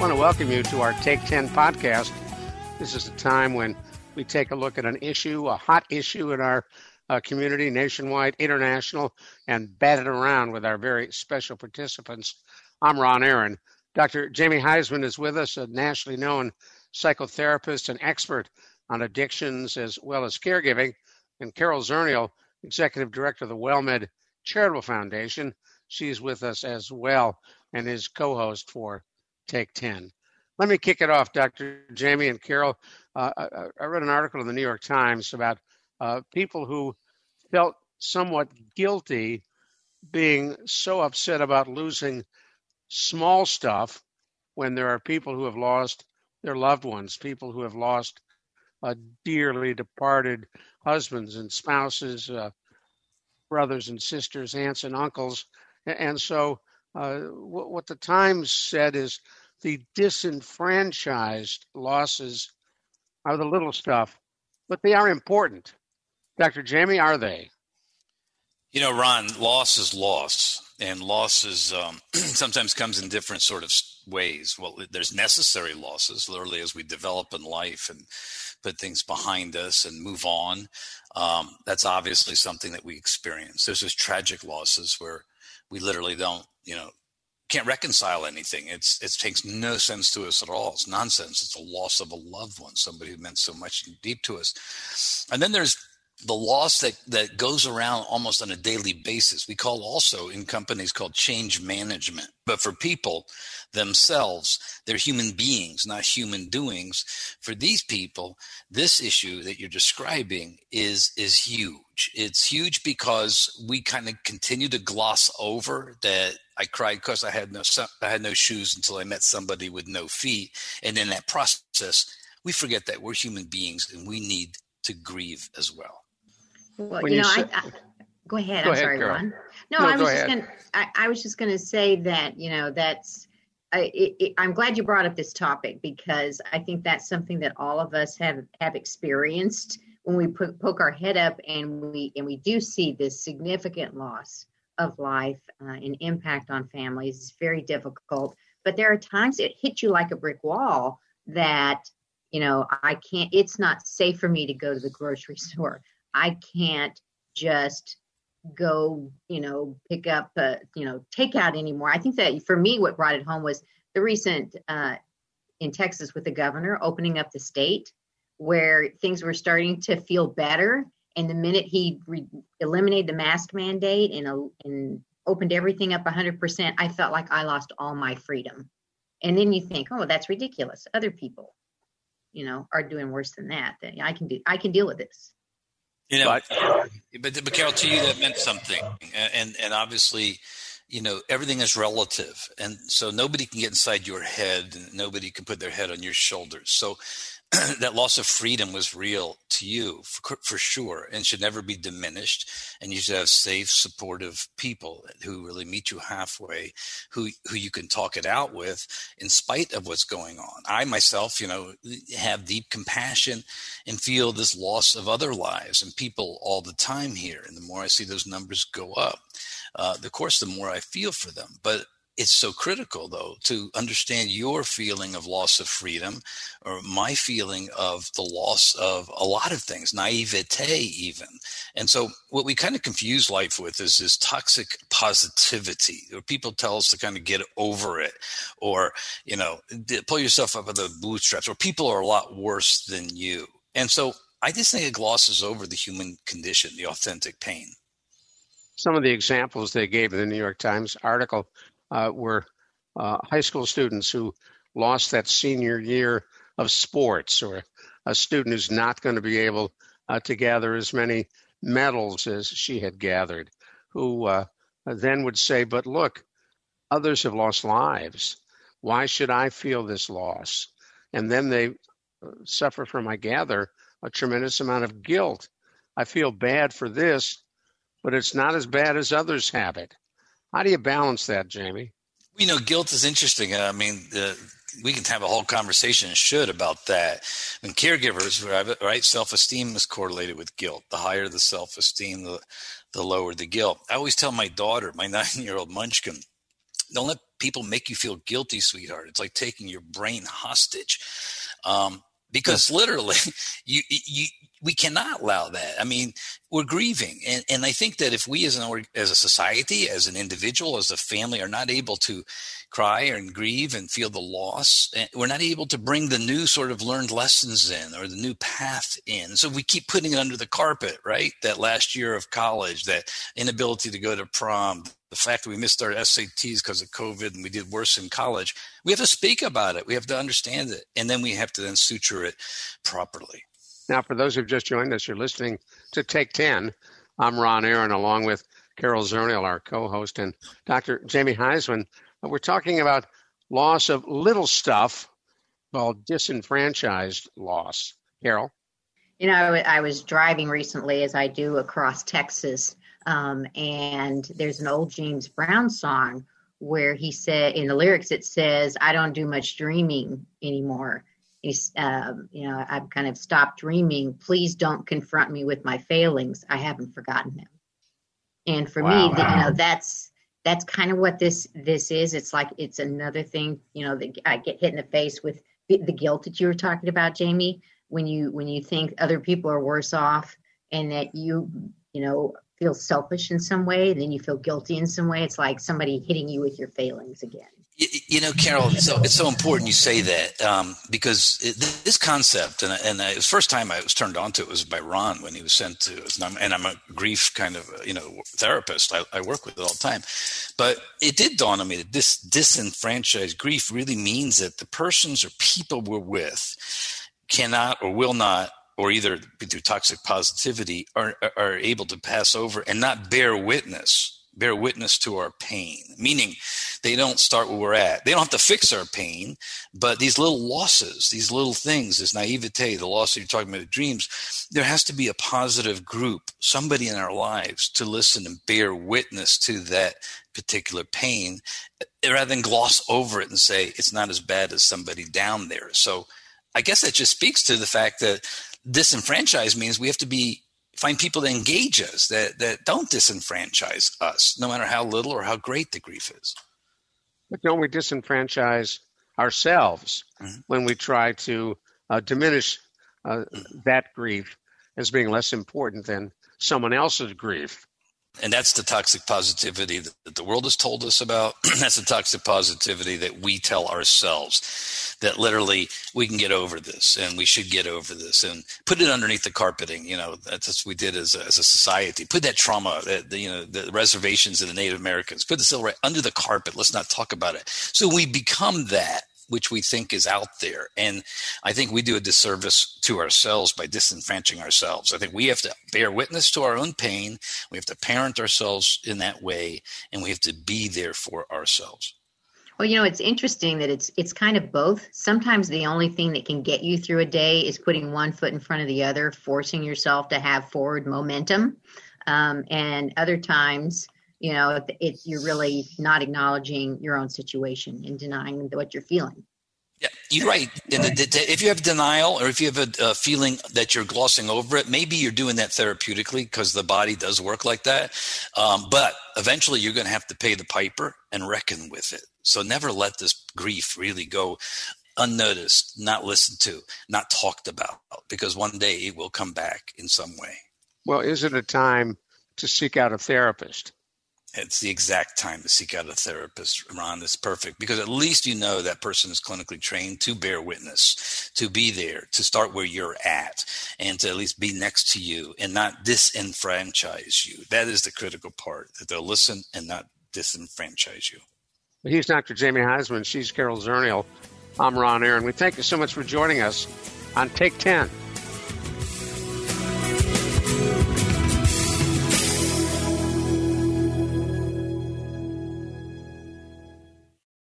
Want to welcome you to our Take 10 podcast. This is the time when we take a look at an issue, a hot issue in our uh, community, nationwide, international, and bat it around with our very special participants. I'm Ron Aaron. Dr. Jamie Huysman is with us, a nationally known psychotherapist and expert on addictions as well as caregiving, and Carol Zernial, executive director of the WellMed Charitable Foundation. She's with us as well and is co host for Take 10. Let me kick it off, Dr. Jamie and Carol. Uh, I, I, read an article in the New York Times about uh, people who felt somewhat guilty being so upset about losing small stuff when there are people who have lost their loved ones, people who have lost uh, dearly departed husbands and spouses, uh, brothers and sisters, aunts and uncles. And so, uh, what the Times said is the disenfranchised losses are the little stuff, but they are important. Dr. Jamie, are they? You know, Ron, loss is loss, and loss is um, sometimes comes in different sort of ways. Well, there's necessary losses, literally, as we develop in life and put things behind us and move on. Um, that's obviously something that we experience. There's those tragic losses where we literally don't, you know, can't reconcile anything. It's it takes no sense to us at all. It's nonsense. It's a loss of a loved one, somebody who meant so much deep to us. And then there's the loss that, that goes around almost on a daily basis. We call also in companies called change management. But for people themselves, they're human beings, not human doings. For these people, this issue that you're describing is is huge. It's huge because we kind of continue to gloss over that I cried because I had no I had no shoes until I met somebody with no feet, and in that process, we forget that we're human beings and we need to grieve as well. Well, when you know, you I, I, go ahead. Go I'm ahead, sorry, Carol. Ron. No, no I was just going. I, I was just going to say that you know that's. I, it, I'm glad you brought up this topic because I think that's something that all of us have have experienced when we put, poke our head up and we and we do see this significant loss of life uh, and impact on families. It's very difficult, but there are times it hits you like a brick wall that you know I can't. It's not safe for me to go to the grocery store. I can't just go, you know, pick up, uh, you know, takeout anymore. I think that for me, what brought it home was the recent uh, in Texas with the governor opening up the state where things were starting to feel better. And the minute he re- eliminated the mask mandate and, uh, and opened everything up 100%, I felt like I lost all my freedom. And then you think, oh, that's ridiculous. Other people, you know, are doing worse than that. I can do. I can deal with this. You know, but, but, but Carol, to you that meant something, and and obviously, you know, everything is relative, and so nobody can get inside your head, and nobody can put their head on your shoulders. So that loss of freedom was real to you for, for, sure and should never be diminished and you should have safe supportive people who really meet you halfway who who you can talk it out with in spite of what's going on. I myself you know have deep compassion and feel this loss of other lives and people all the time here and the more i see those numbers go up uh, of course the more i feel for them. But it's so critical though to understand your feeling of loss of freedom or my feeling of the loss of a lot of things naivete even. And so what we kind of confuse life with is this toxic positivity or people tell us to kind of get over it or you know pull yourself up by the bootstraps or people are a lot worse than you. And so i just think it glosses over the human condition the authentic pain. Some of the examples they gave in the New York Times article uh, were uh, high school students who lost that senior year of sports, or a student who's not going to be able uh, to gather as many medals as she had gathered, who uh, then would say, But look, others have lost lives. Why should I feel this loss? And then they uh, suffer from, I gather, a tremendous amount of guilt. I feel bad for this, but it's not as bad as others have it. How do you balance that, Jamie? You know, guilt is interesting. I mean, the, we can have a whole conversation and should about that. And caregivers, right? Self esteem is correlated with guilt. The higher the self esteem, the, the lower the guilt. I always tell my daughter, my nine year old munchkin, Don't let people make you feel guilty, sweetheart. It's like taking your brain hostage. Um, because literally you, you we cannot allow that i mean we're grieving and, and i think that if we as an as a society as an individual as a family are not able to cry and grieve and feel the loss eh, we're not able to bring the new sort of learned lessons in or the new path in so we keep putting it under the carpet right that last year of college that inability to go to prom the fact that we missed our SATs because of COVID and we did worse in college, we have to speak about it. We have to understand it. And then we have to then suture it properly. Now, for those who've just joined us, you're listening to Take 10. I'm Ron Aaron, along with Carol Zernial, our co host, and Dr. Jamie Huysman. We're talking about loss of little stuff called disenfranchised loss. Carol? You know, I was driving recently, as I do across Texas, um, and there's an old James Brown song where he said in the lyrics it says, "I don't do much dreaming anymore." He's, um, you know, I've kind of stopped dreaming. Please don't confront me with my failings. I haven't forgotten them. And for wow. me, you know, that's that's kind of what this this is. It's like it's another thing, you know, that I get hit in the face with the, the guilt that you were talking about, Jamie. When you when you think other people are worse off, and that you you know feel selfish in some way, then you feel guilty in some way. It's like somebody hitting you with your failings again. You, you know, Carol, so it's so important you say that um, because it, this concept, and, and the first time I was turned on to it was by Ron when he was sent to and I'm, and I'm a grief kind of you know therapist. I, I, work with it all the time, but it did dawn on me that this disenfranchised grief really means that the persons or people we're with cannot or will not or either through toxic positivity are, are able to pass over and not bear witness bear witness to our pain. Meaning they don't start where we're at. They don't have to fix our pain but these little losses these little things this naivete the loss that you're talking about dreams there has to be a positive group somebody in our lives to listen and bear witness to that particular pain eh, rather than gloss over it and say it's not as bad as somebody down there. So i guess that just speaks to the fact that disenfranchise means we have to be find people that engage us that that don't disenfranchise us no matter how little or how great the grief is but don't we disenfranchise ourselves mm-hmm. when we try to uh, diminish uh, that grief as being less important than someone else's grief and that's the toxic positivity that the world has told us about. that's the toxic positivity that we tell ourselves that literally we can get over this and we should get over this and put it underneath the carpeting. You know, that's what we did as a, as a society. Put that trauma, the, you know, the reservations of the Native Americans, put the right under the carpet. Let's not talk about it. So we become that which we think is out there. And I think we do a disservice to ourselves by disenfranchising ourselves. I think we have to bear witness to our own pain. We have to parent ourselves in that way, and we have to be there for ourselves. Well, you know, it's interesting that it's it's kind of both. Sometimes the only thing that can get you through a day is putting one foot in front of the other, forcing yourself to have forward momentum. Um, and other times, you know it's you're really not acknowledging your own situation and denying what you're feeling yeah, you're right. And the, the, if you have denial or if you have a, a, feeling that you're glossing over it, maybe you're doing that therapeutically because the body does work like that. Um, but eventually you're going to have to pay the piper and reckon with it. So never let this grief really go unnoticed, not listened to, not talked about, because one day it will come back in some way. Well, is it a time to seek out a therapist? It's the exact time to seek out a therapist, Ron. That's perfect because at least you know that person is clinically trained to bear witness, to be there, to start where you're at, and to at least be next to you and not disenfranchise you. That is the critical part that they'll listen and not disenfranchise you. He's Dr. Jamie Huysman. She's Carol Zernial. I'm Ron Aaron. We thank you so much for joining us on Take 10.